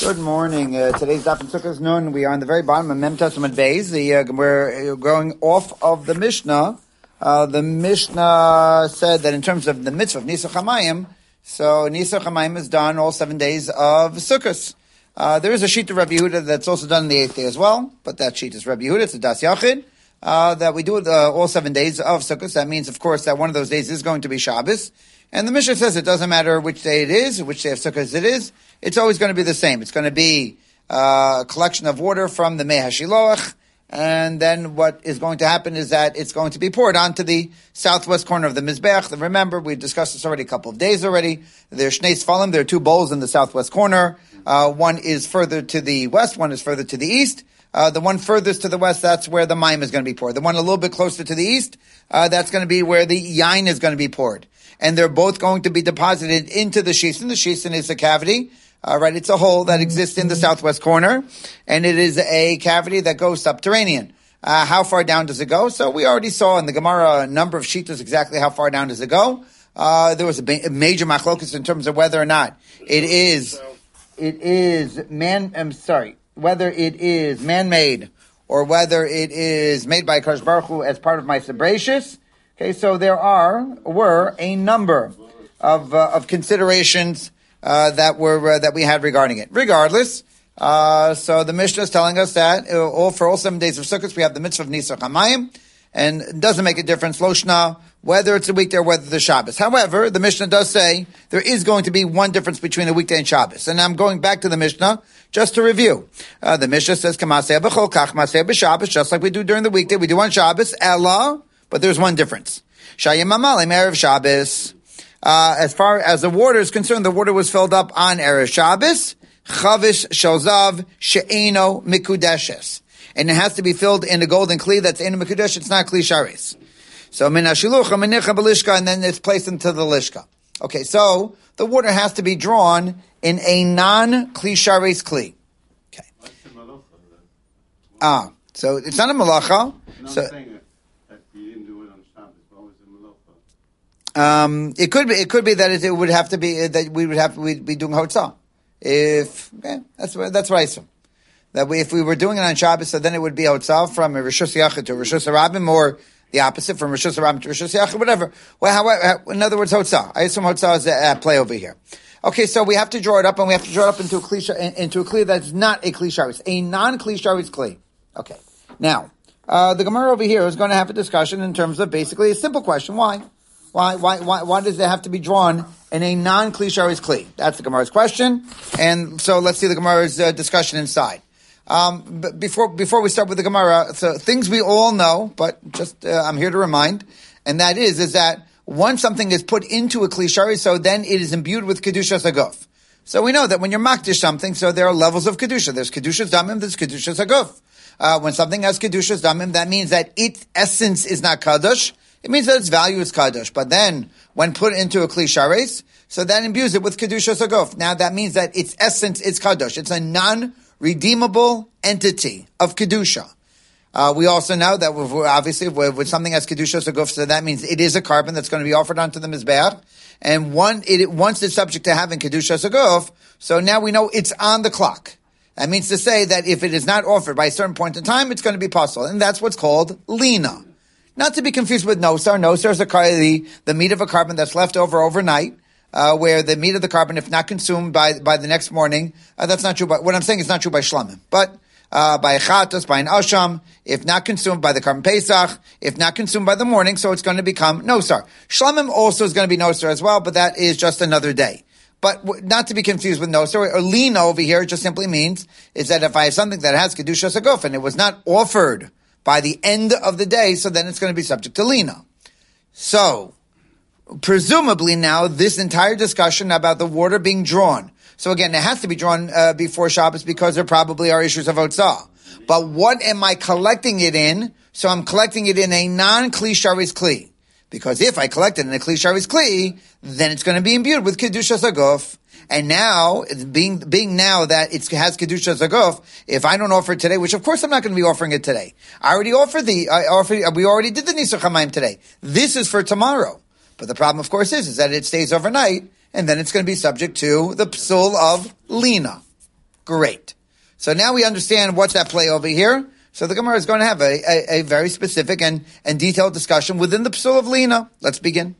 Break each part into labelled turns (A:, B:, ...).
A: Good morning. Uh, today's Daf and Sukkot noon. We are on the very bottom of Mem Tes Amud Beis. The, uh, we're going off of the Mishnah. Uh, the Mishnah said that in terms of the mitzvah of Nisa Chamayim, so Nisa Chamayim is done all seven days of Sukkot. Uh, there is a sheet of Rabbi Yehuda that's also done on the eighth day as well, but that sheet is Rabbi Yehuda. It's a Das Yachid. Uh, that we do it uh, all seven days of Sukkot. That means, of course, that one of those days is going to be Shabbos. And the Mishnah says it doesn't matter which day it is, which day of Sukkot it is. It's always going to be the same. It's going to be uh, a collection of water from the Mei HaShiloach, and then what is going to happen is that it's going to be poured onto the southwest corner of the Mizbeach. Remember, we discussed this already a couple of days already. There's Shnei Sfalim. There are two bowls in the southwest corner. Uh, one is further to the west, one is further to the east. Uh, the one furthest to the west, that's where the mayim is going to be poured. The one a little bit closer to the east, uh, that's going to be where the yain is going to be poured. And they're both going to be deposited into the shisen. The shisen is a cavity. Uh, right, it's a hole that exists in the southwest corner, and it is a cavity that goes subterranean. Uh, how far down does it go? So we already saw in the Gemara a number of shitas exactly how far down does it go. Uh, there was a, ba- major machlokus in terms of whether or not it is, it is man. I'm sorry, whether it is man-made or whether it is made by Kadosh Baruch Hu as part of maaseh Bereishis. Okay, so there are were a number of uh, of considerations uh, that were uh, that we had regarding it. Regardless, uh, so the Mishnah is telling us that uh, all for all seven days of Sukkot we have the mitzvah of Nisa Chamayim, and it doesn't make a difference Loshna whether it's a weekday or whether the Shabbos. However, the Mishnah does say there is going to be one difference between a weekday and Shabbos, and I'm going back to the Mishnah just to review. Uh, the Mishnah says just like we do during the weekday, we do on Shabbos. Ella, but there's one difference. Shayim Amalim erev Shabbos. Uh, as far as the water is concerned, the water was filled up on Erev Shabbos, Chavish Shalzav She'eno Mikudeshes. And it has to be filled in a golden kli that's in a Mikudesh, it's not kli sharis. So min hashilucha minicha belishka, and then it's placed into the lishka. Okay, so the water has to be drawn in a non-kli sharis kli. Okay. Ah, so it's not a malacha. So, Um, it could be. It could be that it, it would have to be that we would have we'd be doing hotzah. If okay, that's that's what I assume. That we, if we were doing it on Shabbos, so then it would be hotzah from rishus yachid to rishus rabim, or the opposite from rishus rabim to rishus yachid, whatever. Well, however, in other words, hotzah. I assume hotzah is at play over here. Okay, so we have to draw it up, and we have to draw it up into a kli into a kli that's not a kli sharis, a non kli sharis kli. Okay, now uh, the Gemara over here is going to have a discussion in terms of basically a simple question: Why? Why, why, why, why does it have to be drawn in a non-klisharis kli? That's the Gemara's question. And so let's see the Gemara's uh, discussion inside. Um, but before, before we start with the Gemara, so things we all know, but just, uh, I'm here to remind, and that is, is that once something is put into a klishari, so then it is imbued with kedusha saguf. So we know that when you're makdish something, so there are levels of kedusha. There's kedusha damim, there's kedusha saguf. Uh, when something has kedusha damim, that means that its essence is not kadosh, it means that its value is kadosh. But then, when put into a kli shares, so that imbues it with kedusha sagof. Now that means that its essence is kadosh. It's a non-redeemable entity of kedusha. Uh, we also know that obviously when something has kedusha saguf, so that means it is a korban that's going to be offered onto the mizbeach. And one, it, once it's subject to having kedusha saguf, so now we know it's on the clock. That means to say that if it is not offered by a certain point in time, it's going to be possible, and that's what's called lina. Not to be confused with nosar. Nosar is the, the, meat of a korban that's left over overnight. Uh, where the meat of the korban, if not consumed by by the next morning, uh, that's not true. But what I'm saying is not true by shlamim, but uh, by chatos, by an asham, if not consumed by the korban pesach, if not consumed by the morning, so it's going to become nosar. Shlamim also is going to be nosar as well, but that is just another day. But not to be confused with nosar or lina over here, it just simply means is that if I have something that has kedusha saguf and it was not offered by the end of the day, so then it's going to be subject to lina. So, presumably now, this entire discussion about the water being drawn. So again, it has to be drawn uh, before Shabbos because there probably are issues of Otzah. But what am I collecting it in? So I'm collecting it in a non-Kli Sharis Kli. Because if I collect it in a Kli Sharis Kli, then it's going to be imbued with Kedusha Zaguf. And now, being being now that it has kedusha zagof, if I don't offer it today, which of course I'm not going to be offering it today, I already offered the, I offered, we already did the nisuch hamayim today. This is for tomorrow. But the problem, of course, is is that it stays overnight, and then it's going to be subject to the psul of lina. Great. So now we understand what's that play over here. So the Gemara is going to have a, a, a very specific and, and detailed discussion within the Psul of Lina. Let's begin.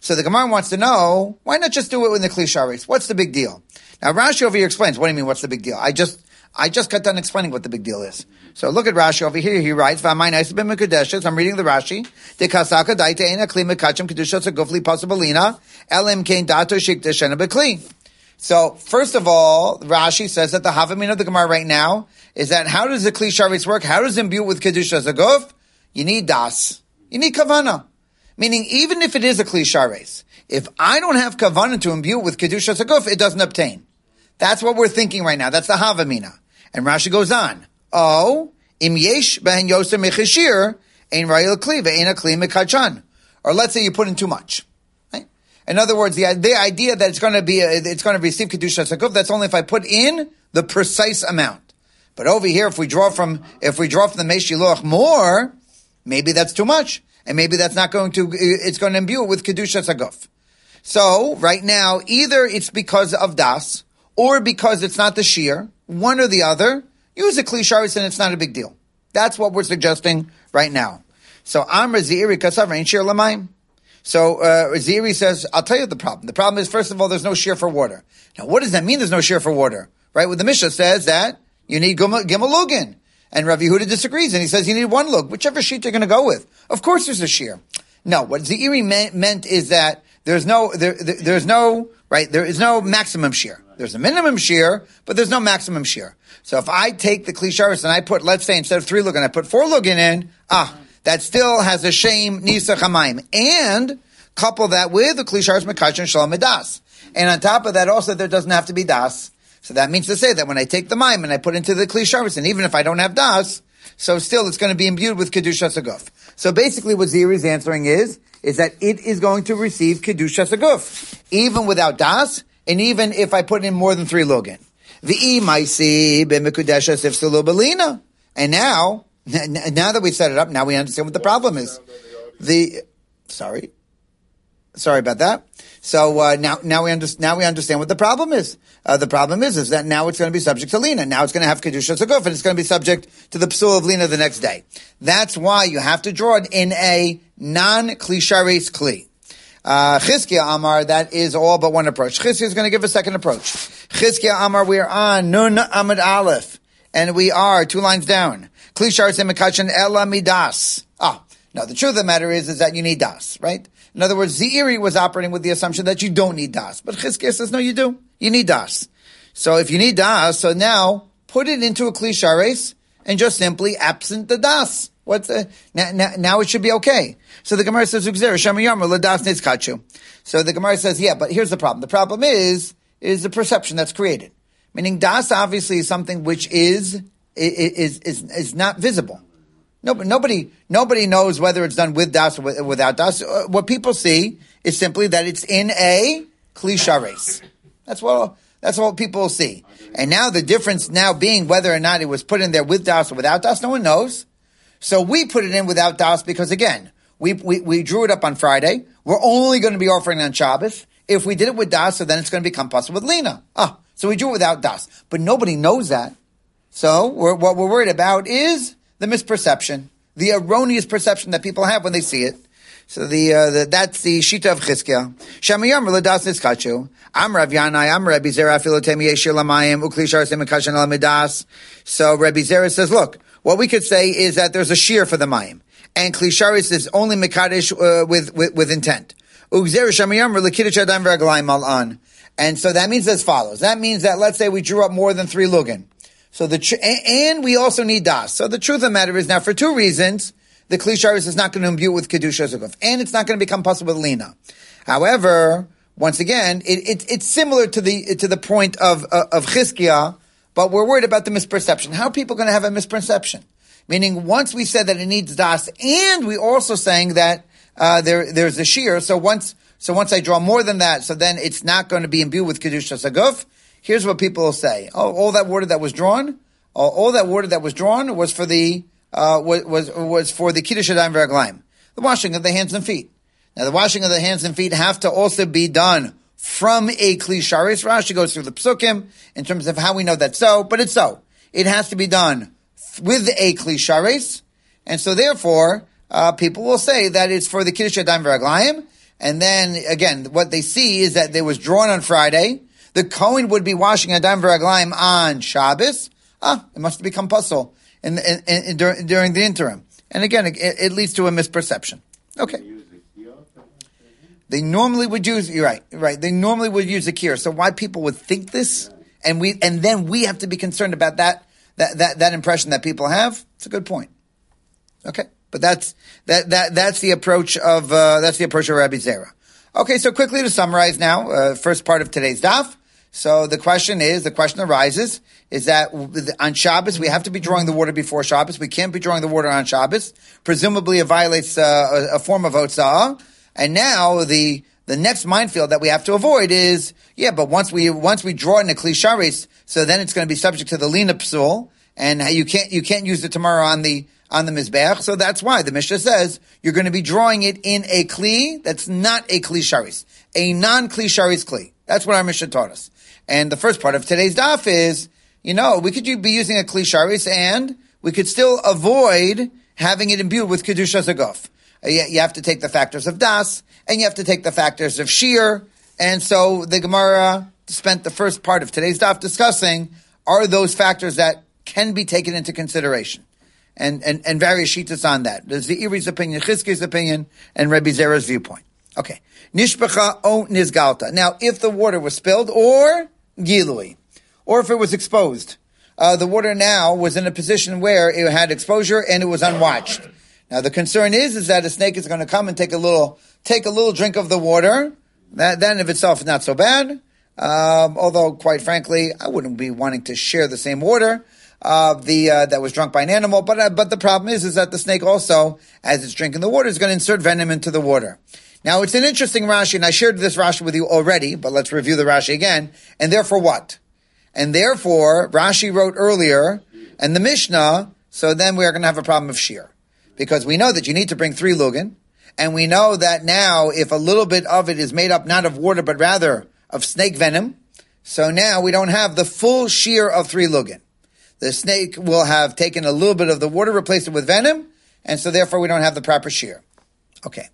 A: So the Gemara wants to know, why not just do it with the Klisharis? What's the big deal? Now Rashi over here explains, what do you mean, what's the big deal? I just, I just got done explaining what the big deal is. So look at Rashi over here. He writes, "V'amay nice ben. I'm reading the Rashi. So first of all, Rashi says that the havamin of the Gemara right now is that how does the kli sharis work? How does imbue with kedushas aguf? You need das. You need kavana. Meaning, even if it is a kli sharis, if I don't have kavana to imbue it with kedushas aguf, it doesn't obtain. That's what we're thinking right now. That's the Havamina. And Rashi goes on. Oh, im yesh ben yosem mechashir, ein rayil kli, a kli mekachan. Or let's say you put in too much. In other words, the, the idea that it's going to be, a, it's going to receive kedusha sakuf, that's only if I put in the precise amount. But over here, if we draw from, if we draw from the Meshiloch more, maybe that's too much. And maybe that's not going to, it's going to imbue it with kedusha saguf. So, right now, either it's because of das, or because it's not the shear, one or the other, use a klisharis and it's not a big deal. That's what we're suggesting right now. So Amr Zeiri Kasavrain Shir Lamaim. So uh, Zeiri says, I'll tell you the problem. The problem is, first of all, there's no shear for water. Now, what does that mean? There's no shear for water, right? Well, the Mishnah says that you need Gimalugin. And Rav Yehuda disagrees, and he says you need one lug, whichever sheet you're going to go with. Of course, there's a shear. No, what Zeiri meant, meant is that there's no there, there, there's no right there is no maximum shear. There's a minimum shear, but there's no maximum shear. So if I take the klisharis and I put, let's say instead of three lugin, I put four lugin in, ah, that still has a shame nisa chamaim. And couple that with the klisharis mekachin shalom das. And on top of that, also there doesn't have to be das. So that means to say that when I take the mayim and I put into the Kli klisharis, and even if I don't have das, so still it's going to be imbued with kedusha saguf. So basically, what Zeiri is answering is is that it is going to receive kedusha saguf, even without das, and even if I put in more than three lugin. The. And now, now that we've set it up, now we understand what the problem is. The sorry, sorry about that. So uh, now, now we understand. Now we understand what the problem is. Uh, the problem is, is that now it's going to be subject to lina. Now it's going to have kedusha saguf, and it's going to be subject to the psul of lina the next day. That's why you have to draw it in a non-klishares kli. Uh, Amar, that is all but one approach. Chizkiah is going to give a second approach. Chizkiah Amar, we are on Nun Amid Aleph, and we are two lines down. Klishar Semikachan Ela Midas. Ah, now the truth of the matter is, is that you need Das, right? In other words, Zeiri was operating with the assumption that you don't need Das, but Chizkiah says, no, you do. You need Das. So if you need Das, so now put it into a Klishares and just simply absent the Das. What's the, now, now, now, it should be okay. So the Gemara says, So the Gemara says, yeah, but here's the problem. The problem is, is the perception that's created. Meaning das obviously is something which is, is, is, is not visible. Nobody, nobody, nobody knows whether it's done with das or without das. Uh, what people see is simply that it's in a kli sharis. That's what, that's what people see. And now the difference now being whether or not it was put in there with das or without das, no one knows. So we put it in without das because again, we, we, we drew it up on Friday. We're only going to be offering on Shabbos. If we did it with das, so then it's going to become possible with lina. Ah, so we drew it without das. But nobody knows that. So we're, what we're worried about is the misperception, the erroneous perception that people have when they see it. So the, uh, the that's the shita of Chizkiah. Shamayam l'das niskachu. Am Rav Yanai. Am Rabbi Zera uklishar. So Rabbi Zera says, look, what we could say is that there's a shear for the mayim and klisharis is only mekadesh uh, with, with, with intent. And so that means as follows. That means that let's say we drew up more than three lugin. So the tr- and we also need das. So the truth of the matter is now for two reasons, the klisharis is not going to imbue with kedusha zuguf, and it's not going to become possible with lina. However, once again, it, it, it's similar to the to the point of uh, of Chizkiah, but we're worried about the misperception. How are people going to have a misperception? Meaning, once we said that it needs das, and we also saying that uh, there there's a shear. So once so once I draw more than that, so then it's not going to be imbued with kedusha saguf. Here's what people will say: Oh, all that water that was drawn, all, all that water that was drawn was for the uh, was, was was for the kiddush adayim veraglaim, the washing of the hands and feet. Now, the washing of the hands and feet have to also be done from a klisharis. Rashi goes through the psukim in terms of how we know that so, but it's so. It has to be done with a klisharis, and so therefore, uh, people will say that it's for the kiddush adayim v'raglayim, and then again, what they see is that there was drawn on Friday. The Kohen would be washing adayim v'raglayim on Shabbos. Ah, it must have become puzzle in, in, in, during the interim. And again, it, it leads to a misperception. Okay. They normally would use, you're right, right. They normally would use a kier. So why people would think this and we, and then we have to be concerned about that, that, that, that impression that people have. It's a good point. Okay. But that's, that, that, that's the approach of, uh, that's the approach of Rabbi Zera. Okay. So quickly to summarize now, uh, first part of today's daf. So the question is, the question arises, is that on Shabbos, we have to be drawing the water before Shabbos. We can't be drawing the water on Shabbos. Presumably it violates uh, a, a, form of Otsa'ah. And now the the next minefield that we have to avoid is yeah, but once we once we draw it in a klisharis, so then it's going to be subject to the lina psul, and you can't you can't use it tomorrow on the on the mizbeach. So that's why the Mishnah says you're going to be drawing it in a kli that's not a klisharis, a non klisharis kli. That's what our Mishnah taught us. And the first part of today's daf is, you know, we could be using a klisharis and we could still avoid having it imbued with kedusha zaguf. Uh, you have to take the factors of das, and you have to take the factors of shear. And so the Gemara spent the first part of today's daf discussing are those factors that can be taken into consideration. And, and, and various shitas on that. There's the Iri's opinion, Chizki's opinion, and Rebbe Zera's viewpoint. Okay. Nishpacha o nizgalta. Now, if the water was spilled, or gilui, or if it was exposed, uh, the water now was in a position where it had exposure and it was unwatched. Now the concern is, is that a snake is going to come and take a little, take a little drink of the water. That, in of itself is not so bad. Um, although, quite frankly, I wouldn't be wanting to share the same water uh, the uh, that was drunk by an animal. But uh, but the problem is, is that the snake also, as it's drinking the water, is going to insert venom into the water. Now it's an interesting Rashi, and I shared this Rashi with you already, but let's review the Rashi again. And therefore, what? And therefore, Rashi wrote earlier, and the Mishnah. So then we are going to have a problem of shear because we know that you need to bring three lugin, and we know that now if a little bit of it is made up not of water but rather of snake venom, so now we don't have the full shear of three lugin. The snake will have taken a little bit of the water, replaced it with venom, and so therefore we don't have the proper shear. Okay,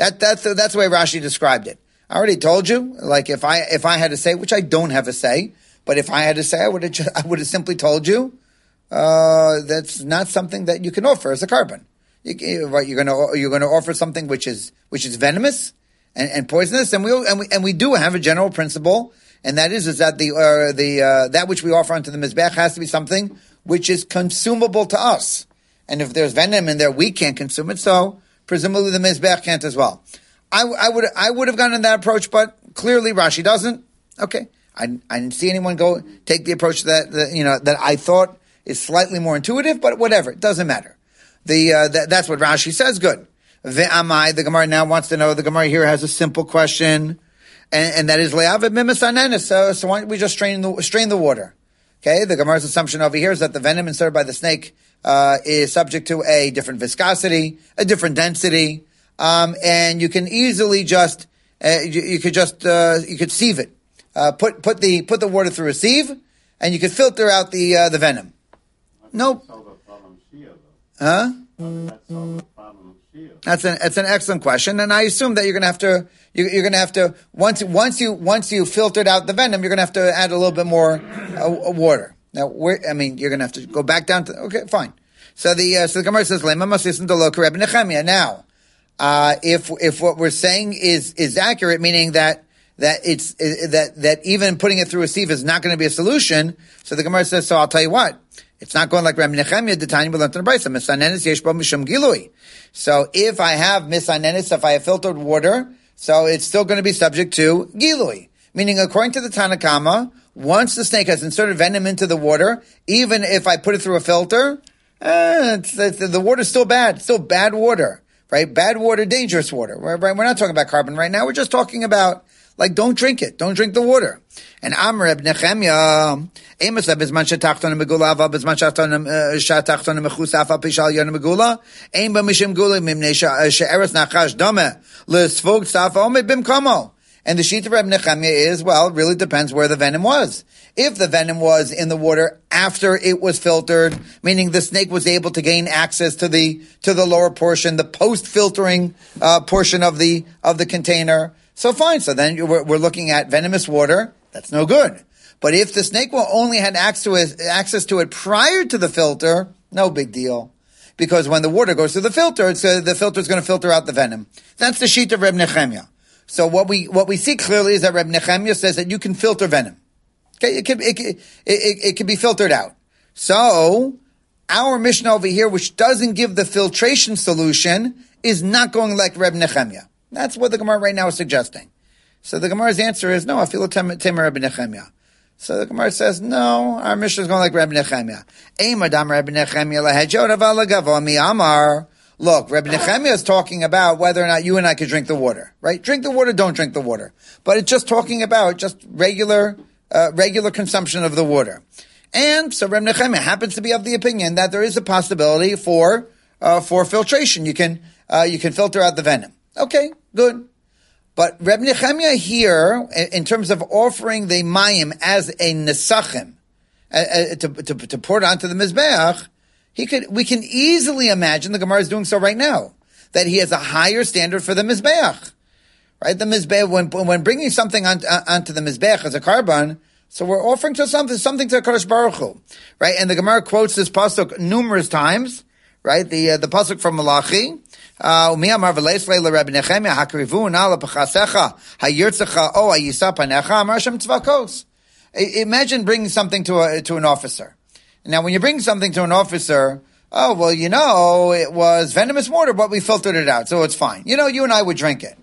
A: that that's that's the way Rashi described it. I already told you, like if I if I had to say, which I don't have a say, but if I had to say, I would have just, I would have simply told you uh, that's not something that you can offer as a korban. You, right, you're to you're to offer something which is which is venomous and, and poisonous, and we and we and we do have a general principle, and that is is that the uh, the uh, that which we offer onto the mizbech has to be something which is consumable to us, and if there's venom in there, we can't consume it. So presumably the mizbech can't as well. I, I would I would have gone in that approach, but clearly Rashi doesn't. Okay, I, I didn't see anyone go take the approach that, that you know that I thought is slightly more intuitive, but whatever, it doesn't matter. The uh, th- that's what Rashi says. Good. Ve'amai. The Gemara now wants to know. The Gemara here has a simple question, and, and that is le'avid mimisanenis. So, so why don't we just strain the strain the water? Okay. The Gemara's assumption over here is that the venom inserted by the snake uh, is subject to a different viscosity, a different density, um, and you can easily just uh, you, you, could just uh, you could sieve it. Uh, put put the put the water through a sieve, and you could filter out the uh, the venom. Nope. Huh? That's an that's an excellent question, and I assume that you're going to have to you're, you're going to have to once once you once you filtered out the venom, you're going to have to add a little bit more uh, water. Now, where I mean, you're going to have to go back down to okay, fine. So the uh, so the Gemara says Lema Masisim Dolo Kareb Nechemia. Now, uh, if if what we're saying is is accurate, meaning that that it's that that even putting it through a sieve is not going to be a solution. So the Gemara says, so I'll tell you what. It's not going like Rabbi Nechemia, in the Brisa. Misanenis yesh mishum gilui. So if I have misanenis, if I have filtered water, so it's still going to be subject to gilui. Meaning, according to the Tanna Kamma, once the snake has inserted venom into the water, even if I put it through a filter, eh, it's, it's, the water's still bad. It's still bad water, right? Bad water, dangerous water. Right? We're not talking about korban right now. We're just talking about like, don't drink it. Don't drink the water. And Amr ibn Nechemia, Amos b'zman shetachton megula ava b'zman shetachton mechus afa pishal yon megula, ein b'mishim gula mimnei she'eres nachash dame, l'sfog tzaf ome bim kamo. And the sheet of Reb Nechemia is, well, it really depends where the venom was. If the venom was in the water after it was filtered, meaning the snake was able to gain access to the, to the lower portion, the post-filtering, uh, portion of the, of the container, so fine. So then we're, we're looking at venomous water. That's no good. But if the snake only had access to it, access to it prior to the filter, no big deal. Because when the water goes through the filter, it's, uh, the filter is going to filter out the venom. That's the sheet of Reb Nechemia. So what we what we see clearly is that Reb Nechemia says that you can filter venom. Okay, it can it, it, it, it can be filtered out. So our Mishnah over here, which doesn't give the filtration solution, is not going like Reb Nechemia. That's what the Gemara right now is suggesting. So the Gemara's answer is no. I feel Timur Reb Nechemia. So the Gemara says, no, our Mishnah is going like Rabbi Nechemia. Eimadam Rabbi Nechemia lahejot amar. Look, Rabbi Nechemia is talking about whether or not you and I could drink the water, right? Drink the water, don't drink the water. But it's just talking about just regular, uh, regular consumption of the water. And so Rabbi Nechemia happens to be of the opinion that there is a possibility for, uh, for filtration. You can, uh, you can filter out the venom. Okay, good. But Reb Nechemia here, in terms of offering the mayim as a nesachim, uh, uh, to, to, to pour it onto the mizbeach, he could, we can easily imagine the Gemara is doing so right now, that he has a higher standard for the mizbeach. Right? The mizbeach, when, when bringing something on, onto the mizbeach as a korban, so we're offering to something, something to Kadosh Baruch Hu, right? And the Gemara quotes this pasuk numerous times, right? The uh, the pasuk from Malachi, uh, Imagine bringing something to a, to an officer. Now, when you bring something to an officer, oh, well, you know, it was venomous water, but we filtered it out, so it's fine. You know, you and I would drink it.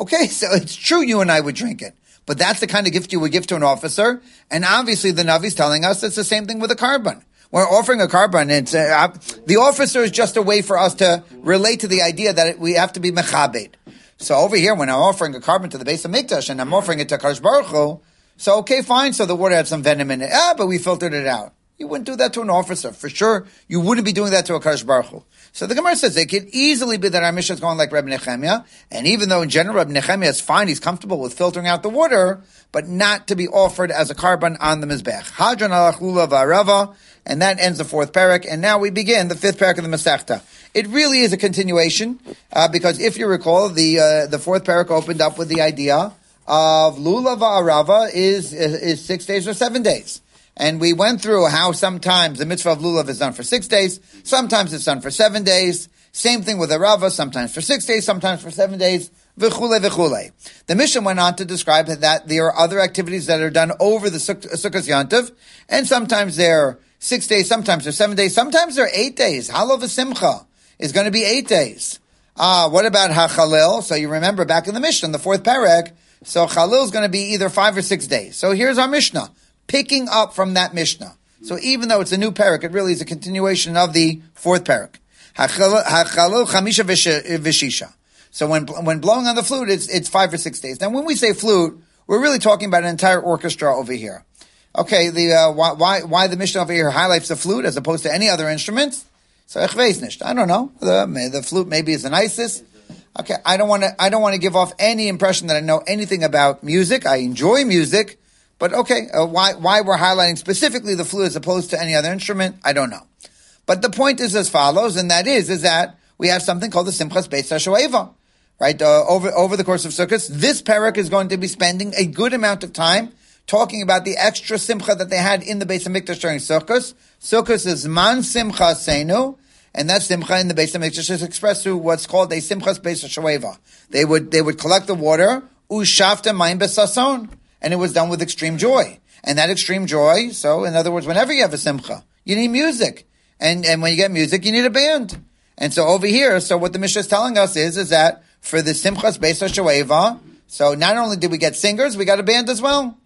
A: Okay, so it's true you and I would drink it. But that's the kind of gift you would give to an officer. And obviously the Navi's telling us it's the same thing with a korban. We're offering a korban. It's uh, the officer is just a way for us to relate to the idea that we have to be mechabed. So over here, when I'm offering a korban to the Beis HaMikdash and I'm offering it to Kadosh Baruch Hu, so okay, fine. So the water had some venom in it. Ah, but we filtered it out. You wouldn't do that to an officer. For sure, you wouldn't be doing that to a Kadosh Baruch Hu. So the Gemara says it could easily be that our Mishnah is going like Reb Nechemia, and even though in general Reb Nechemia is fine, he's comfortable with filtering out the water, but not to be offered as a korban on the Mizbech. Hadran alachula v'arava, and that ends the fourth parak, and now we begin the fifth parak of the Masechta. It really is a continuation, uh, because if you recall, the uh, the fourth parak opened up with the idea of lulav v'arava is, is six days or seven days. And we went through how sometimes the mitzvah of lulav is done for six days, sometimes it's done for seven days. Same thing with the rava, sometimes for six days, sometimes for seven days. V'chule v'chule. The Mishnah went on to describe that there are other activities that are done over the Sukkot Yantiv, and sometimes they're six days, sometimes they're seven days, sometimes they're eight days. Halav v'simcha is going to be eight days. Ah, uh, what about HaChalil? So you remember back in the Mishnah, the fourth parak, so Chalil is going to be either five or six days. So here's our Mishnah picking up from that Mishnah. So even though it's a new parak, it really is a continuation of the fourth parak. So when when blowing on the flute, it's it's five or six days. Now, when we say flute, we're really talking about an entire orchestra over here. Okay, the uh, why, why why the Mishnah over here highlights the flute as opposed to any other instruments? So I don't know. The, the flute maybe is the nicest. Okay, I don't want to. I don't want to give off any impression that I know anything about music. I enjoy music, but okay, uh, why why we're highlighting specifically the flute as opposed to any other instrument, I don't know. But the point is as follows, and that is is that we have something called the Simchas Beis Hashoeva. Right uh, over over the course of Sukkot, this parak is going to be spending a good amount of time talking about the extra simcha that they had in the Beis HaMikdash during Sukkot. Sukkot is man simcha senu, and that simcha in the Beis HaMikdash is expressed through what's called a simchas beis Hashoeva. They would they would collect the water ushafta mayim besason and it was done with extreme joy. And that extreme joy, so in other words, whenever you have a simcha, you need music. And, and when you get music, you need a band. And so over here, so what the Mishnah is telling us is, is that for the Simchas Beis HaShoeva, so not only did we get singers, we got a band as well.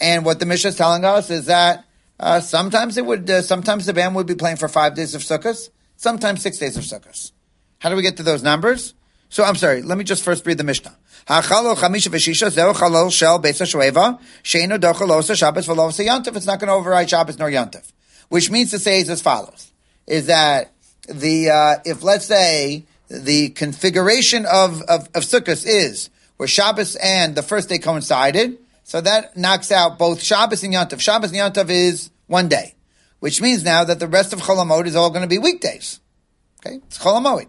A: And what the Mishnah is telling us is that uh, sometimes it would, uh, sometimes the band would be playing for five days of Sukkot, sometimes six days of Sukkot. How do we get to those numbers? So I'm sorry, let me just first read the Mishnah. Hachalol chamisha v'shisha zeu chalol shel beis ha'shoeva sheinu dochalos Shabbos v'los yantiv. It's not going to override Shabbos nor yantiv. Which means to say is as follows: is that the uh, if let's say the configuration of of, of Sukkot is where Shabbos and the first day coincided. So that knocks out both Shabbos and Yontav. Shabbos and Yontav is one day, which means now that the rest of Chol Hamoed is all going to be weekdays. Okay, it's Chol Hamoed.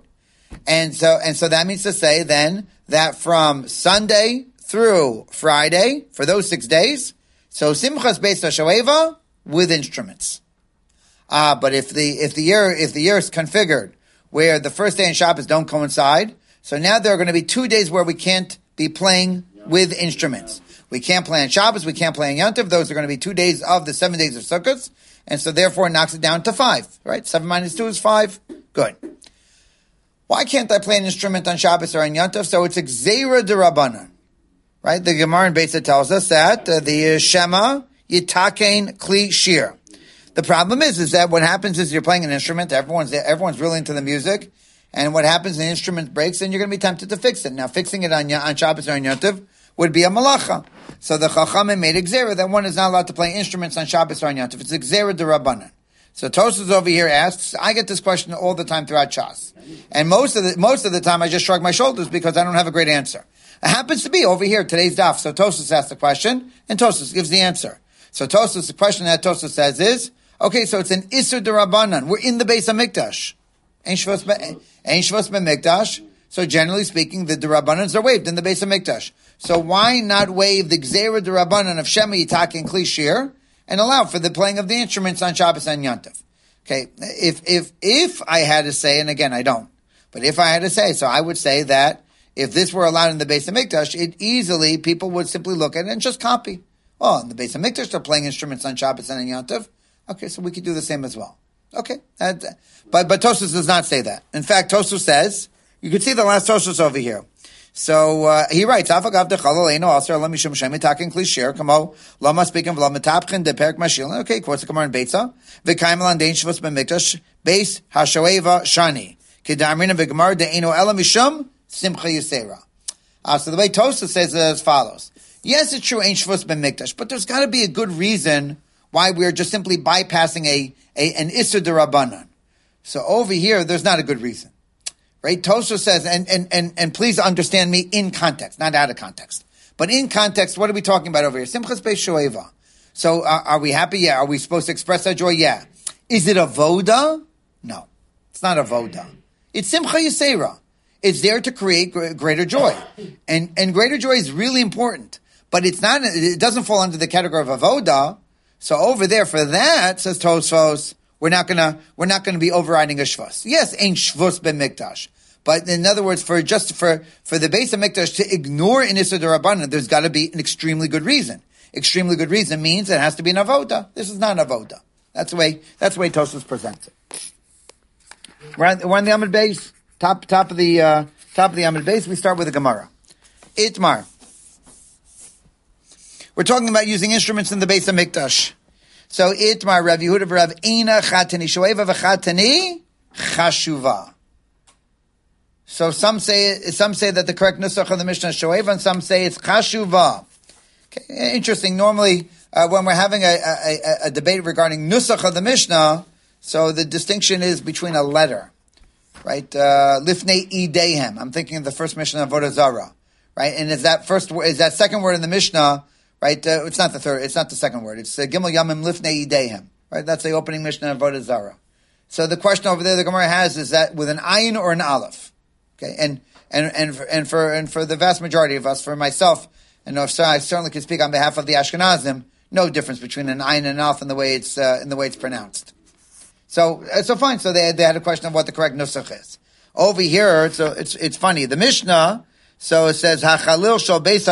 A: And so, and so that means to say then that from Sunday through Friday, for those six days, so Simchas Beis HaShoeva with instruments. Uh, but if the, if the year, if the year is configured where the first day and Shabbos don't coincide, so now there are going to be two days where we can't be playing with instruments. We can't play on Shabbos, we can't play on Yontif. Those are going to be two days of the seven days of Sukkot. And so therefore it knocks it down to five, right? Seven minus two is five. Good. Why can't I play an instrument on Shabbos or on Yontif? So it's Gzera de Rabbanan. Right? The Gemara in Beitza tells us that uh, the Shema Yitakein Kli Shir. The problem is, is that what happens is you're playing an instrument, everyone's everyone's really into the music, and what happens, the instrument breaks, and you're going to be tempted to fix it. Now, fixing it on, on Shabbos or on Yontif would be a malacha. So the Chachamim made Gzera that one is not allowed to play instruments on Shabbos or on Yontif. It's Gzera de Rabbanan. So Tosfos over here asks, I get this question all the time throughout Chas. And most of the, most of the time I just shrug my shoulders because I don't have a great answer. It happens to be over here, today's daf. So Tosfos asks the question, and Tosfos gives the answer. So Tosfos, the question that Tosfos says is, okay, so it's an Isser de Rabbanan. We're in the Beis HaMikdash. Ein Shvos Mikdash. So generally speaking, the Durabanans are waived in the Beis HaMikdash. So why not waive the Gzera Durabanan of Shema Yitak and Klishir and allow for the playing of the instruments on Shabbos and Yantav? Okay, if, if, if I had to say, and again, I don't, but if I had to say, so I would say that if this were allowed in the Beis HaMikdash, it easily, people would simply look at it and just copy. Well, in the Beis HaMikdash, they're playing instruments on Shabbos and on Yantav. Okay, so we could do the same as well. Okay, but but Tosfos does not say that. In fact, Tosfos says you can see the last Tosfos over here. So uh, he writes, "Afagav dechalal aser lam mishum kamo lama speaking v'lam metapchen de perk mashil." Okay, quotes the Gemara in Beitza. Shvus b'mikdash beis hashoeva shani v'gemar mishum simcha yisera. Uh, so the way Tosa says it as follows: Yes, it's true, ain't shvus b'mikdash, but there's got to be a good reason why we're just simply bypassing a, a an Isser Rabbanan. So over here, there's not a good reason. Right? Tosha says, and, and, and, and please understand me in context, not out of context. But in context, what are we talking about over here? Simchas Beis Shoeva. So uh, are we happy? Yeah. Are we supposed to express our joy? Yeah. Is it a voda? No. It's not a voda. It's Simcha Yisera. It's there to create greater joy. And, and greater joy is really important. But it's not, it doesn't fall under the category of a voda. So over there for that, says Tosfos, we're not gonna, we're not gonna be overriding a shvus. Yes, ain't shvus ben mikdash. But in other words, for just for, for the Beis HaMikdash to ignore an Issa Rabbanan, there's gotta be an extremely good reason. Extremely good reason means it has to be an avoda. This is not an avoda. That's the way, that's the way Tosfos presents it. We're on, we're on the Amid base, top, top of the, uh, top of the Amid base. We start with the Gemara. Itmar. We're talking about using instruments in the Beis HaMikdash. So Itmar Rav Yehuda Rav Ina Chatani Shoeva v'Chatani Chashuva. So some say some say that the correct nusach of the Mishnah is Shoeva, and some say it's Chashuva. Okay, interesting. Normally, uh, when we're having a, a, a, debate regarding nusach of the Mishnah, so the distinction is between a letter, right? Uh, Lifnei idehem. I'm thinking of the first Mishnah of Vodazara, right? And is that first is that second word in the Mishnah? Right? Uh, it's not the third, it's not the second word. It's uh, Gimel Yamim Lifnei Idehem, right? That's the opening Mishnah of Vodah Zara. So the question over there the Gemara has is that with an ayin or an aleph, okay? And and and for, and for and for the vast majority of us, for myself, and I certainly can speak on behalf of the Ashkenazim, no difference between an ayin and an aleph in the way it's uh, in the way it's pronounced. So uh, so fine. So they they had a question of what the correct nusach is. Over here, so it's it's funny. The Mishnah, so it says hachalil shal beis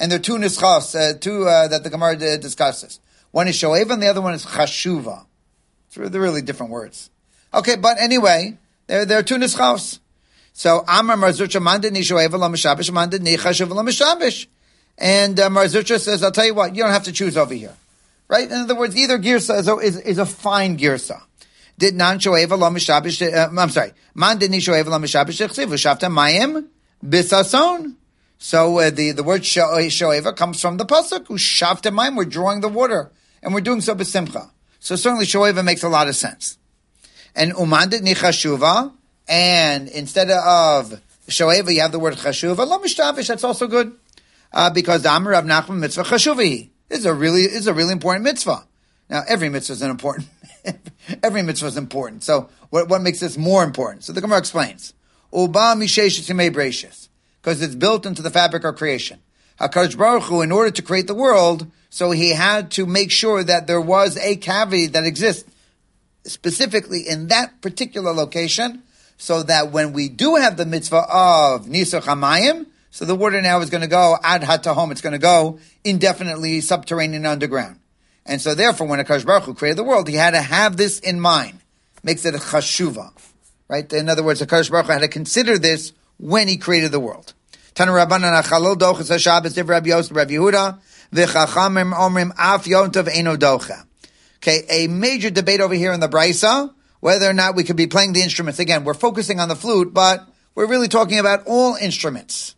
A: and there are two nischas, uh, two uh, that the Gemara discusses. One is shoeva, and the other one is chashuva. They're really different words. Okay, but anyway, there, there are two nischas. So Amar Mar Zutra Mandid Ni Shoeva Lameshabish Mandid Ni Chashuva Lameshabish. And uh, Mar Zutra says, I'll tell you what, you don't have to choose over here. Right? In other words, either girsa is a, is, is a fine girsa. Did nan shoeva lo mishabish, uh, I'm sorry, man did ni shoeva lo mishabish mayim bisason. So uh, the, the word shoeva comes from the pasuk, who shavta mayim, we're drawing the water, and we're doing so besimcha. So certainly shoeva makes a lot of sense. And umandit nichashuva, and instead of Shoeva, you have the word chashuva. lamishtavish, that's also good. Uh, because the Amr of Nachman mitzvah chashuvi. Is a really, is a really important mitzvah. Now, every mitzvah is an important, every mitzvah is important. So, what, what makes this more important? So the Gemara explains. Uba mishesh because it's built into the fabric of creation. Hakadosh Baruch Hu, in order to create the world, so he had to make sure that there was a cavity that exists specifically in that particular location, so that when we do have the mitzvah of Nisuch Hamayim, so the water now is going to go ad hatahom, it's going to go indefinitely subterranean underground. And so therefore, when Akash Baruch Hu created the world, he had to have this in mind. Makes it a chashuva. Right? In other words, Akash Baruch Hu had to consider this when he created the world. Tanu Rabbanan Achalol HaShabbos Div Rabbi Yosef Rabbi Yehuda V'chachamim Omrim Af Yontav Eino Docha. Okay, a major debate over here in the Brisa, whether or not we could be playing the instruments. Again, we're focusing on the flute, but we're really talking about all instruments.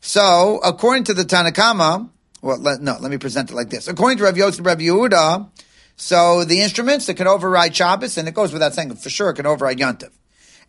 A: So, according to the Tanna Kamma, well, let, no, let me present it like this. According to Rav Yosef Rav Yehuda, so the instruments that can override Shabbos, and it goes without saying, for sure it can override Yantiv.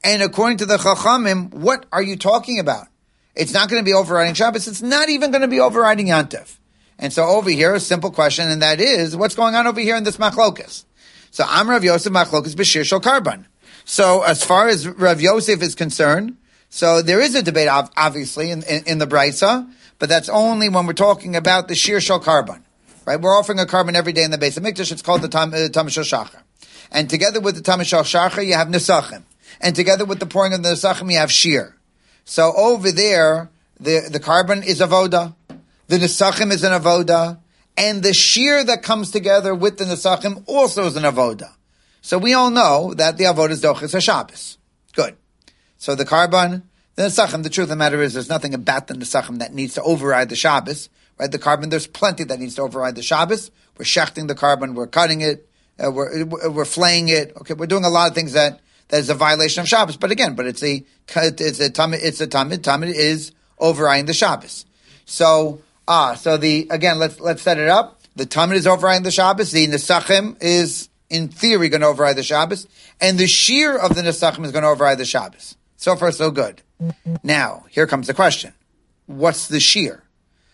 A: And according to the Chachamim, what are you talking about? It's not going to be overriding Shabbos. It's not even going to be overriding Yantiv. And so over here, a simple question, and that is, what's going on over here in this machlokas? So Amr Rav Yosef machlokas b'shir shel karban. So as far as Rav Yosef is concerned, so there is a debate, obviously, in, in, in the Brisa, but that's only when we're talking about the shir shel karban. Right? We're offering a korban every day in the Beis HaMikdash. It's called the Tam, uh, Shachar. And together with the Tam Shachar, you have Nisachim. And together with the pouring of the Nisachim, you have shir. So over there, the, the korban is avoda, the nesachim is an avoda, and the shear that comes together with the nesachim also is an avoda. So we all know that the avoda is dochis Shabbos. Good. So the korban, the nesachim, the truth of the matter is there's nothing about the nesachim that needs to override the Shabbos. Right? The korban, there's plenty that needs to override the Shabbos. We're shechting the korban, we're cutting it, uh, we're, we're flaying it. Okay, we're doing a lot of things that that is a violation of Shabbos. But again, but it's a it's a tamid it's a tamid tamid is overriding the Shabbos. So ah, so the again let's let's set it up. The tamid is overriding the Shabbos. The nesachim is in theory going to override the Shabbos, and the shear of the nesachim is going to override the Shabbos. So far, so good. Now here comes the question: What's the shear?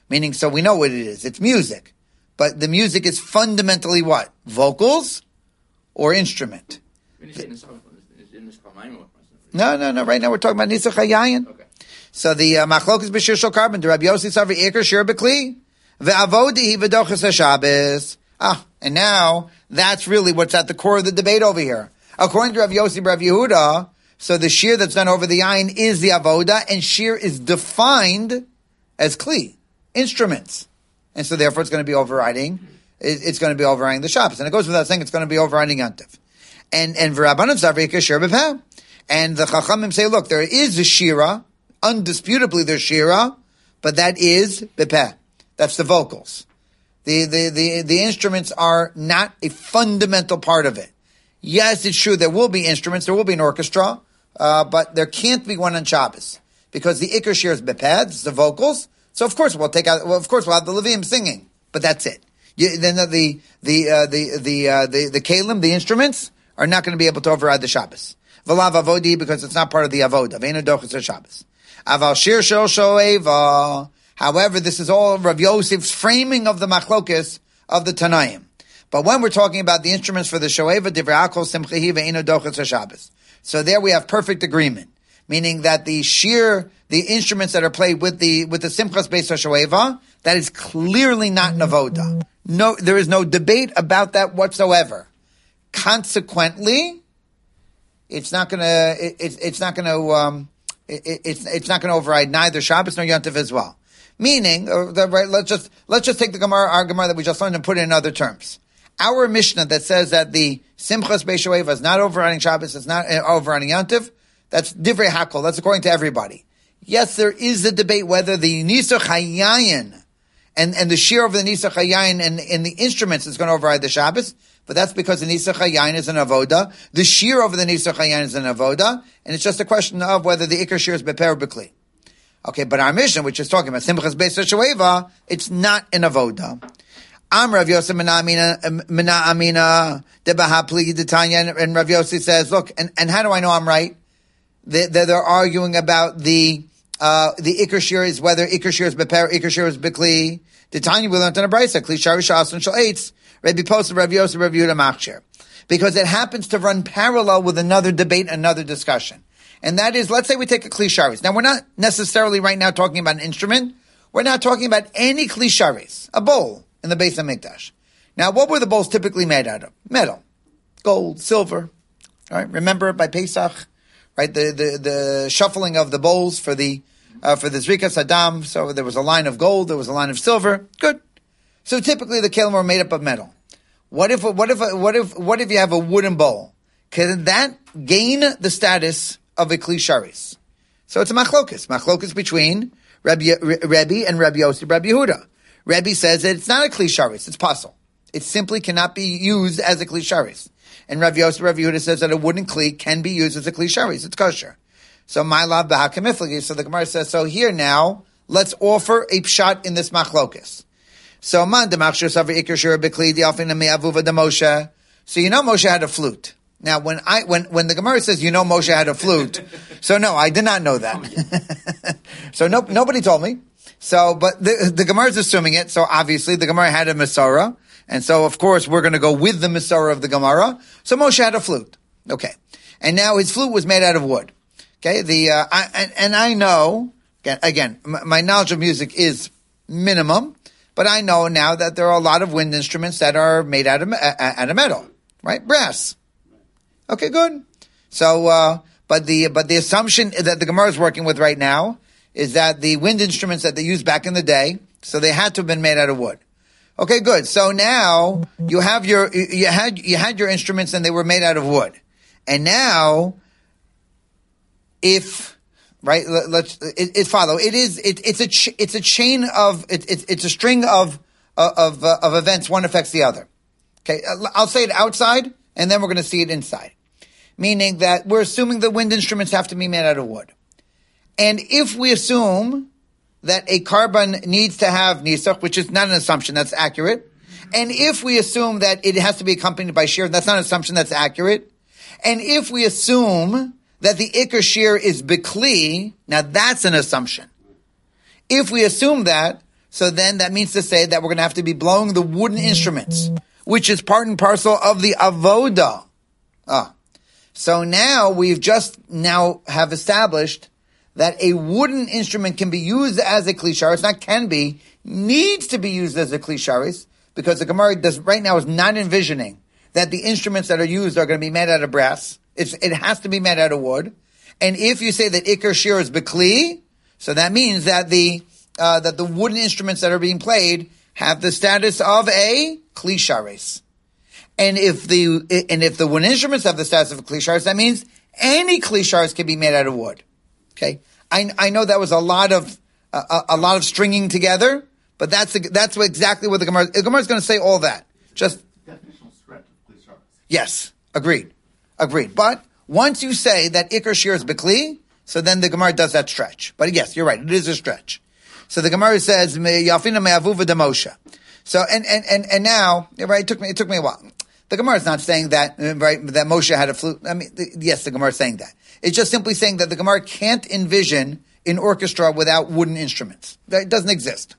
A: Meaning, so we know what it is. It's music, but the music is fundamentally what vocals or instrument. No, no, no. Right now we're talking about Nisach Hayayin. Okay. So the uh, machlok is b'shir shel korban. The Rabbi Yossi Savi Iker Shir Bekli. Ve'avodi v'dochas HaShabbos. Ah, and now that's really what's at the core of the debate over here. According to Rabbi Yossi Rabbi Yehuda, so the shear that's done over the ayin is the avoda, and shear is defined as kli, instruments. And so therefore it's going to be overriding, it's going to be overriding the Shabbos. And it goes without saying it's going to be overriding Yantiv. And, and v'rabbanan Savi Iker Shir and the Chachamim say, look, there is a Shira, undisputably there's Shira, but that is Bepeh. That's the vocals. The, the, the, the instruments are not a fundamental part of it. Yes, it's true, there will be instruments, there will be an orchestra, uh, but there can't be one on Shabbos. Because the Iker Shir is Bepeh, it's the vocals. So of course we'll take out, well, of course we'll have the Levim singing, but that's it. You, then the, the, the, uh, the, the, uh, the, the Kalim, the instruments, are not going to be able to override the Shabbos. V'lav avodi because it's not part of the avoda. Ve'enu dochas Shabbos. Aval shir shel. However, this is all Rav Yosef's framing of the machlokis of the Tanaim. But when we're talking about the instruments for the shoeva, divrei akol simchahi ve'enu dochas Shabbos. So there we have perfect agreement, meaning that the sheer, the instruments that are played with the with the simchas beis shoeva, that is clearly not navoda. No, there is no debate about that whatsoever. Consequently, it's not going to it, it's not going to um, it, it's it's not going to override neither Shabbos nor Yontif as well. Meaning, uh, right, let's just let's just take the Gemara our Gemara that we just learned and put it in other terms. Our Mishnah that says that the Simchas Beishoeva is not overriding Shabbos, it's not uh, overriding Yontif. That's divrei hakol. That's according to everybody. Yes, there is a debate whether the Nisuch Hayayin and, and the shear of the Nisuch Hayayin and, and the instruments is going to override the Shabbos but that's because the Nisach Hayayin is an avoda. The shear over the Nisach Hayayin is an avoda, and it's just a question of whether the Iker shear is beper b'kli. Okay, but our Mishnah, which is talking about Simchas Beis Shoeva, it's not an avoda. Am Rav Yosef Mina Amina Debaha Pli Detanya, and Rav Yosef says, look, and, and how do I know I'm right? They, they're, arguing about the uh, the ikr shir is whether ikr shir is beper, ikr shir is bekli. The Tanya we learned on a brisa, kli shari shasun shal eitz, Rabbi Post, Rabbi Yosef, Rabbi Yehuda Machshir. Because it happens to run parallel with another debate, another discussion. And that is, let's say we take a kli Now we're not necessarily right now talking about an instrument. We're not talking about any kli a bowl in the Beis HaMikdash. Now what were the bowls typically made out of? Metal, gold, silver. All right. Remember by Pesach, right? The, the, the shuffling of the bowls for the, uh, for the Zrika Saddam. So there was a line of gold, there was a line of silver. Good. So typically the kelim are made up of metal. What if, what if, what if, what if you have a wooden bowl? Can that gain the status of a kli sharis? So it's a machlokus. Machlokus between Rabbi, and Rabbi Yossi, Rabbi Yehuda. Rabbi says that it's not a kli sharis, it's pasul. It simply cannot be used as a kli sharis. And Rabbi Yossi, Rabbi Yehuda says that a wooden kli can be used as a kli sharis. It's kosher. So my love b'hakamiflagi. So the Gemara says, so here now, let's offer a pshat in this machlokus. So man demachshir savar ikir shira bekli diafin me'avuva Moshe. So you know Moshe had a flute. Now, when I when when the Gemara says you know Moshe had a flute, so no, I did not know that. so no, nobody told me. So, but the the Gemara is assuming it. So obviously, the Gemara had a Masorah, and so of course we're going to go with the Masorah of the Gemara. So Moshe had a flute. Okay, and now his flute was made out of wood. Okay, the uh, I, and, and, I know again, again, my knowledge of music is minimum, but I know now that there are a lot of wind instruments that are made out of out of metal, right? Brass. Okay, good. So, uh, but the but the assumption that the Gemara is working with right now is that the wind instruments that they used back in the day, so they had to have been made out of wood. Okay, good. So now you have your you had you had your instruments and they were made out of wood, and now if right, let, us it, it, follow. It is it, it's a ch- it's a chain of it, it, it's a string of uh, of uh, of events. One affects the other. Okay, uh, I'll say it outside, and then we're going to see it inside. Meaning that we're assuming the wind instruments have to be made out of wood, and if we assume that a korban needs to have nisach, which is not an assumption that's accurate, and if we assume that it has to be accompanied by shir, that's not an assumption that's accurate, and if we assume that the Iker Shir is Bikli, now that's an assumption. If we assume that, so then that means to say that we're going to have to be blowing the wooden instruments, which is part and parcel of the Avoda. Ah. So now we've just now have established that a wooden instrument can be used as a kli sharis, not can be, needs to be used as a kli sharis, because the Gemara does, right now is not envisioning that the instruments that are used are going to be made out of brass. It's, it has to be made out of wood. And if you say that Iker Shir is Bekli, so that means that the, uh, that the wooden instruments that are being played have the status of a Kli Sharis. And if the, and if the wooden instruments have the status of a Kli Sharis, that means any Kli Sharis can be made out of wood. Okay. I, I know that was a lot of, uh, a lot of stringing together, but that's, that's what, exactly what the Gemara, the Gemara is going to say all that. Just, yes, agreed. Agreed. But once you say that Iker Shir is Bekli, so then the Gemara does that stretch. But yes, you're right. It is a stretch. So the Gemara says, Yafina me'avuva de Moshe. So, and, and, and, and now, right, it took me, it took me a while. The Gemara is not saying that, right, that Moshe had a flute. I mean, the, yes, the Gemara is saying that. It's just simply saying that the Gemara can't envision an orchestra without wooden instruments. That doesn't exist.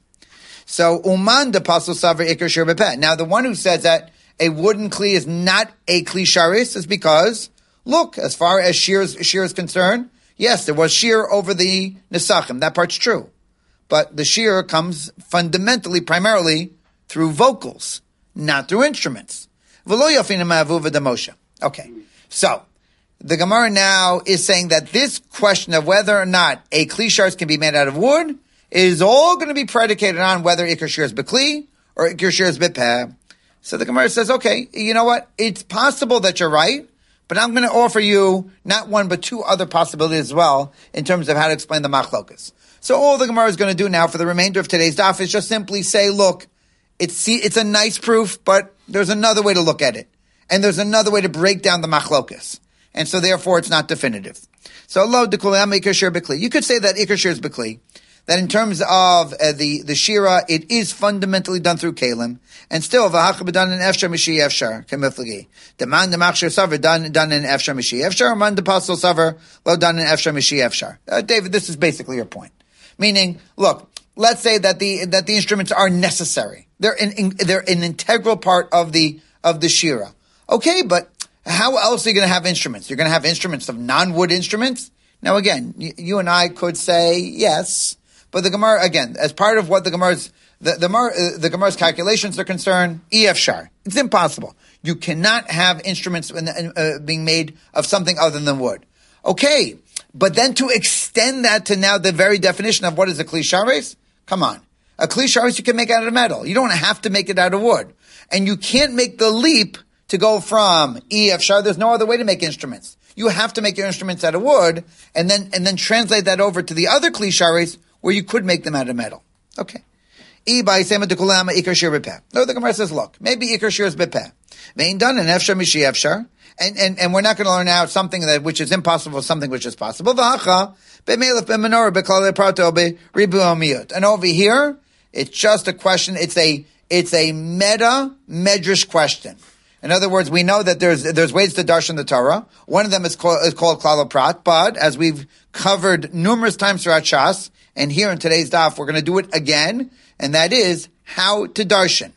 A: So, Uman de Pasal Savra Iker Shir Now, the one who says that a wooden kli is not a kli sharis is because, look, as far as shir, shir is concerned, yes, there was shir over the nesachim. That part's true. But the shir comes fundamentally, primarily, through vocals, not through instruments. Okay. So, the Gemara now is saying that this question of whether or not a kli sharis can be made out of wood is all going to be predicated on whether ikar shir is bekli or ikar shir is bepeh. So the Gemara says, okay, you know what? It's possible that you're right, but I'm going to offer you not one but two other possibilities as well in terms of how to explain the machlokas. So all the Gemara is going to do now for the remainder of today's daf is just simply say, look, it's it's a nice proof, but there's another way to look at it, and there's another way to break down the machlokas, and so therefore it's not definitive. So lo You could say that ikashir is bekli. That in terms of uh, the the shira, it is fundamentally done through kalim, and still v'hacha done in efshar mishi efshar kemiflagi. Demand the machshir saver done done in efshar mishi efshar, man the pastel saver lo done in efshar mishi efshar. Uh, David, this is basically your point. Meaning, look, let's say that the that the instruments are necessary. They're an in, they're an integral part of the of the shira. Okay, but how else are you going to have instruments? You're going to have instruments of non-wood instruments. Now, again, you and I could say yes, but the Gemara, again, as part of what the Gemara's, the, the, uh, the Gemara's calculations are concerned, EF shar. It's impossible. You cannot have instruments uh, being made of something other than wood. Okay, but then to extend that to now the very definition of what is a kli sharis, come on. A kli sharis you can make out of metal. You don't have to make it out of wood. And you can't make the leap to go from EF shar. There's no other way to make instruments. You have to make your instruments out of wood and then, and then translate that over to the other kli sharis where you could make them out of metal. Okay. No, the Gemara says, look, maybe ikar shir is bepeh. Vein done an efshar mishi efshar. And, and, and we're not going to learn out something that, which is impossible, something which is possible. And over here, it's just a question, it's a, it's a meta medrash question. In other words, we know that there's there's ways to darshan the Torah. One of them is called is called Prat, but as we've covered numerous times throughout Shas, and here in today's daf, we're going to do it again, and that is how to darshan.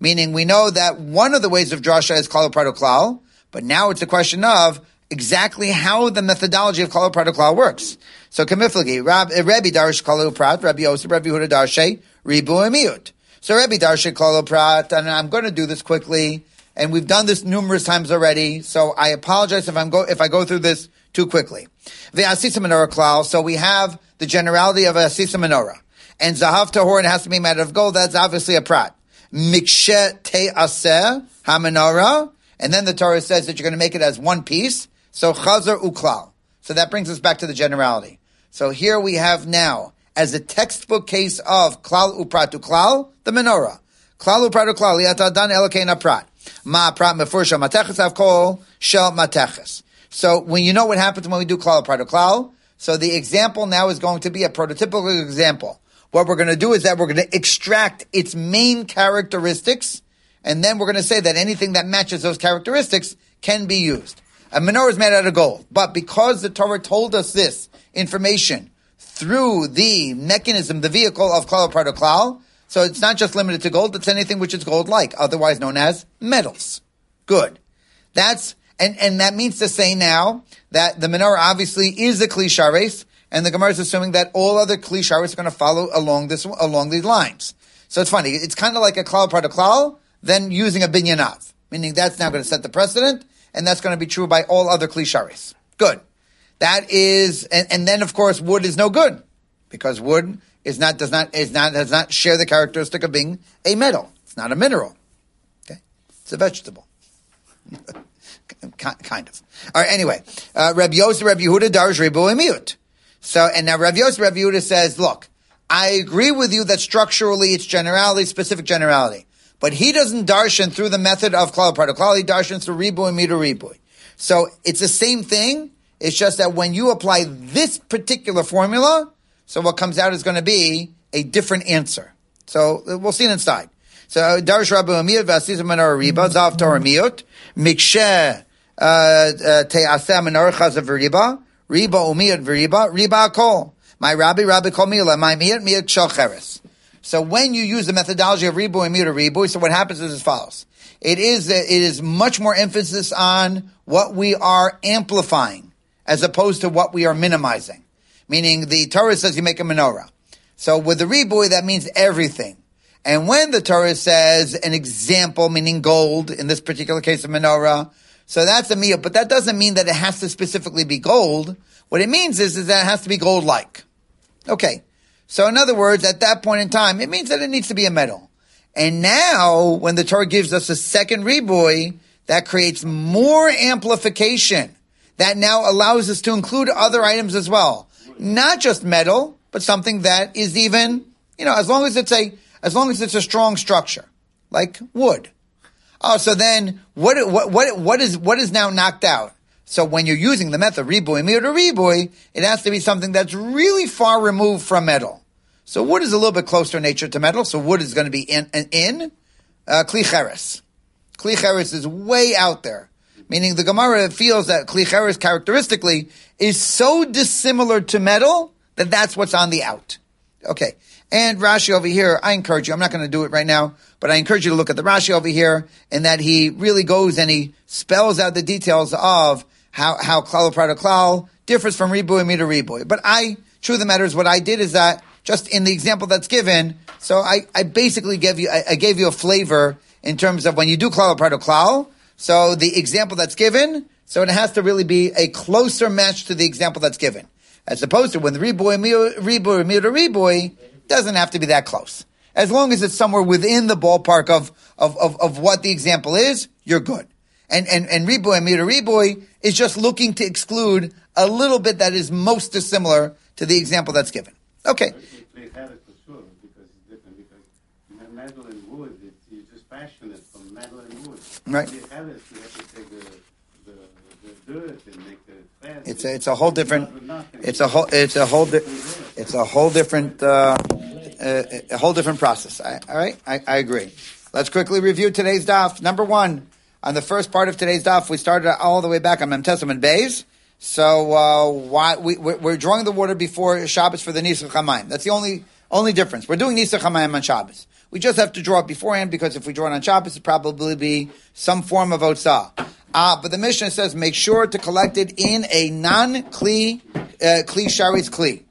A: Meaning, we know that one of the ways of drasha is klal prat klal, but now it's a question of exactly how the methodology of klal prat klal works. So, kamiflagi, Rab, uh, Rebbe darsh klal prat, Rabbi Yosef, Rabbi Huda darshe, ribu emiut. So, Rebbe darshe klal prat, and I'm going to do this quickly and we've done this numerous times already. So I apologize if I'm go if I go through this too quickly. The asisa menorah klal. So we have the generality of asisa menorah, and zahav tahor it has to be made of gold. That's obviously a prat. Mikshe te aseh hamenorah, and then the Torah says that you're going to make it as one piece. So chazar uklal. So that brings us back to the generality. So here we have now, as a textbook case of klal uprat uklal, the menorah. Klal uprat uklal, yatadan elokein prat. Ma prat mefursha mateches avkol shel mateches. So when you know what happens when we do klal prat klal, so the example now is going to be a prototypical example. What we're going to do is that we're going to extract its main characteristics, and then we're going to say that anything that matches those characteristics can be used. A menorah is made out of gold, but because the Torah told us this information through the mechanism, the vehicle of klal prat klal, so it's not just limited to gold, it's anything which is gold-like, otherwise known as metals. Good. That's, and, and that means to say now that the menorah obviously is a kli sharis, and the Gemara is assuming that all other kli sharis are going to follow along this, along these lines. So it's funny. It's kind of like a klal part of klal, then using a binyanav. Meaning that's now going to set the precedent, and that's going to be true by all other kli sharis. Good. That is, and, and then of course wood is no good, because wood is not does not is not does not share the characteristic of being a metal. It's not a mineral. Okay, it's a vegetable. kind of. All right. Anyway, uh, Rabbi Yosef, Rabbi Yehuda, Darsh Rebu. So, and now Rabbi Yosef, Rabbi Yehuda says, look, I agree with you that structurally it's generality, specific generality. But he doesn't darshan through the method of klal klal. He darshans through ribu and midu ribu. So it's the same thing. It's just that when you apply this particular formula, so what comes out is going to be a different answer. So we'll see it inside. So Darsh Rabbi Amiyot Vasiz Menorah Riba Zav Torah Miyot Mikshe uh, uh, Te'aseh Menorah Chazav Riba Riba Umiyot Riba Riba Kol My Rabbi Rabbi Kol Mila My Miyot Miyot Shalcheres. So when you use the methodology of Ribu and Miyot Ribu, so what happens is as follows. It is it is much more emphasis on what we are amplifying as opposed to what we are minimizing meaning the Torah says you make a menorah. So with the riboy, that means everything. And when the Torah says an example, meaning gold, in this particular case of menorah, so that's a meal, but that doesn't mean that it has to specifically be gold. What it means is, is that it has to be gold-like. Okay. So in other words, at that point in time, it means that it needs to be a metal. And now, when the Torah gives us a second riboy, that creates more amplification. That now allows us to include other items as well not just metal, but something that is even, you know, as long as it's a, as long as it's a strong structure, like wood. Oh, so then what, what, what, what is, what is now knocked out? So when you're using the method riboy, mir to riboy, it has to be something that's really far removed from metal. So wood is a little bit closer in nature to metal. So wood is going to be in, in, uh, kli cheres. Kli cheres is way out there. Meaning the Gemara feels that kli cheres characteristically is so dissimilar to metal that that's what's on the out. Okay. And Rashi over here, I encourage you, I'm not going to do it right now, but I encourage you to look at the Rashi over here and that he really goes and he spells out the details of how, how klal prado klal differs from riboy to riboy. But I, truth of the matter is what I did is that just in the example that's given, so I, I basically gave you, I, I gave you a flavor in terms of when you do klal prado klal, so the example that's given, so it has to really be a closer match to the example that's given. As opposed to when the riboy, riboy, to riboy, doesn't have to be that close. As long as it's somewhere within the ballpark of, of, of, of what the example is, you're good. And, and, and riboy, to riboy is just looking to exclude a little bit that is most dissimilar to the example that's given. Okay.
B: Metal and wood, you're just passionate from metal and wood.
A: Right. It's a, it's a whole different. It's a whole. It's a whole. Di- it's a whole different. Uh, uh, a whole different process. I, all right, I, I agree. Let's quickly review today's daf. Number one, on the first part of today's daf, we started all the way back on Mem Tes Amud Beis. So uh, why we, we're drawing the water before Shabbos for the Nisach Hamayim. That's the only only difference. We're doing Nisach Hamayim on Shabbos. We just have to draw it beforehand because if we draw it on Shabbos, it probably be some form of Otsah. Uh, but the Mishnah says make sure to collect it in a non-Kli, uh, Kli Sharis Kli.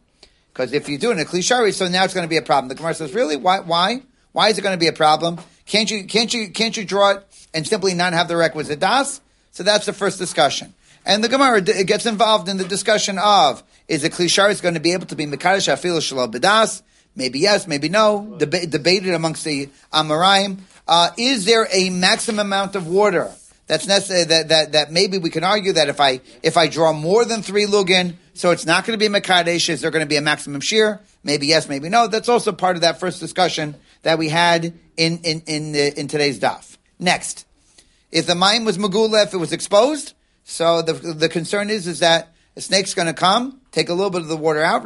A: Because if you do it in a Kli Sharis, so now it's going to be a problem. The Gemara says, really? Why? Why? Why is it going to be a problem? Can't you, can't you, can't you draw it and simply not have the requisite das? So that's the first discussion. And the Gemara gets involved in the discussion of, is a Kli Sharis going to be able to be Mekadosh Afil Shalom Bedas? Maybe yes, maybe no. Deba- debated amongst the Amoraim. Uh, is there a maximum amount of water that's necessary? That, that that maybe we can argue that if I if I draw more than three lugin, so it's not going to be mekadesh. Is there going to be a maximum shear? Maybe yes, maybe no. That's also part of that first discussion that we had in in in, uh, in today's daf. Next, if the mine was magula, if it was exposed, so the the concern is is that a snake's going to come, take a little bit of the water out,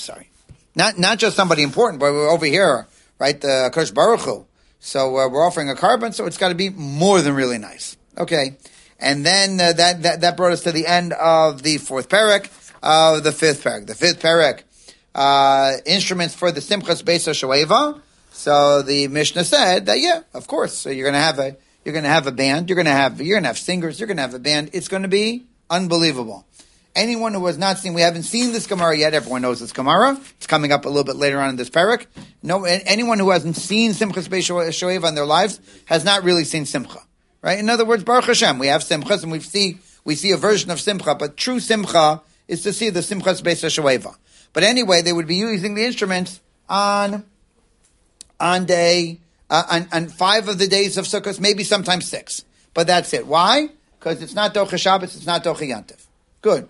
A: sorry, not not just somebody important, but we're over here, right? The Kosh Baruch Hu. So uh, we're offering a korban, so it's got to be more than really nice. Okay, and then uh, that, that that brought us to the end of the fourth parak of the fifth parak. The fifth parak, uh, instruments for the Simchas Beis Shoeva. So the Mishnah said that yeah, of course. So you're going to have a you're going to have a band. You're going to have you're going to have singers. You're going to have a band. It's going to be unbelievable. Anyone who has not seen, we haven't seen this Gemara yet. Everyone knows this Gemara. It's coming up a little bit later on in this parak. No, anyone who hasn't seen Simchas Shoeva in their lives has not really seen Simcha. Right? In other words, Baruch Hashem, we have Simchas and we see, we see a version of Simcha, but true Simcha is to see the Simchas Beis Shoeva. But anyway, they would be using the instruments on, on day, uh, on, on five of the days of Sukkot, maybe sometimes six. But that's it. Why? Because it's not Docha Shabbos, it's not Docha Yantiv. Good.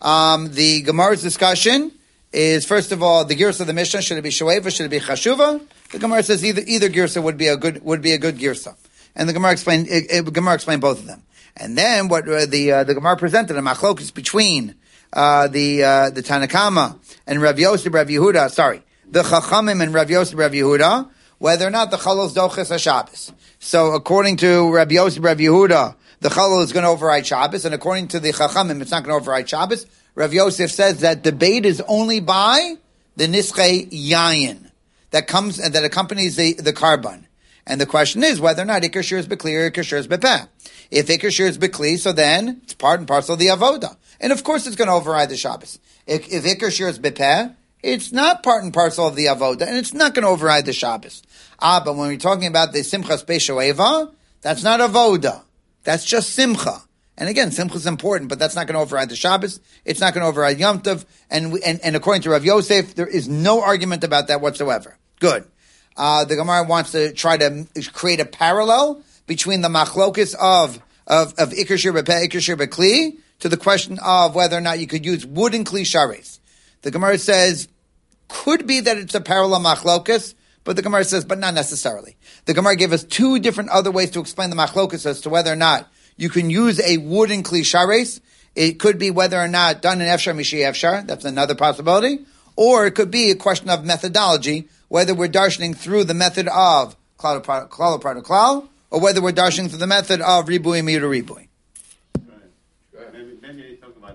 A: Um, the Gemara's discussion is first of all the girsa of the Mishnah should it be shoeva, should it be chashuva? The Gemara says either either girsa would be a good would be a good girsa, and the Gemara explained it, it, Gemara explained both of them. And then what uh, the uh, the Gemara presented a machlokes between uh, the uh, the Tanna Kamma and Rav Yosef Rav Yehuda. Sorry, the Chachamim and Rav Yosef Rav Yehuda whether or not the chalos doches Shabbos. So according to Rav Yosef Rav Yehuda, the chalal is going to override Shabbos, and according to the Chachamim, it's not going to override Shabbos. Rav Yosef says that debate is only by the Nischei Yayin that comes and that accompanies the, the korban. And the question is whether or not Iker Shir is Bekli or Iker Shir is Bepeh. If Iker Shir is Bekli, so then it's part and parcel of the Avoda. And of course it's going to override the Shabbos. If, if Shir is Bepeh, it's not part and parcel of the avoda, and it's not going to override the Shabbos. Ah, but when we're talking about the simchas Beis Shoeva, that's not avoda. That's just simcha. And again, simcha is important, but that's not going to override the Shabbos. It's not going to override Yom Tov. And, we, and, and according to Rav Yosef, there is no argument about that whatsoever. Good. Uh, the Gemara wants to try to create a parallel between the machlokus of of of Iker Shir Iker Kli to the question of whether or not you could use wooden Kli Sharis. The Gemara says could be that it's a parallel machlokus, but the Gemara says, but not necessarily. The Gemara gave us two different other ways to explain the machlokus as to whether or not you can use a wooden Kli Sharis. It could be whether or not done in Efshar Mishi Efshar. That's another possibility. Or it could be a question of methodology, whether we're darshaning through the method of klal klal or whether we're darshaning through the method of ribui miru ribui.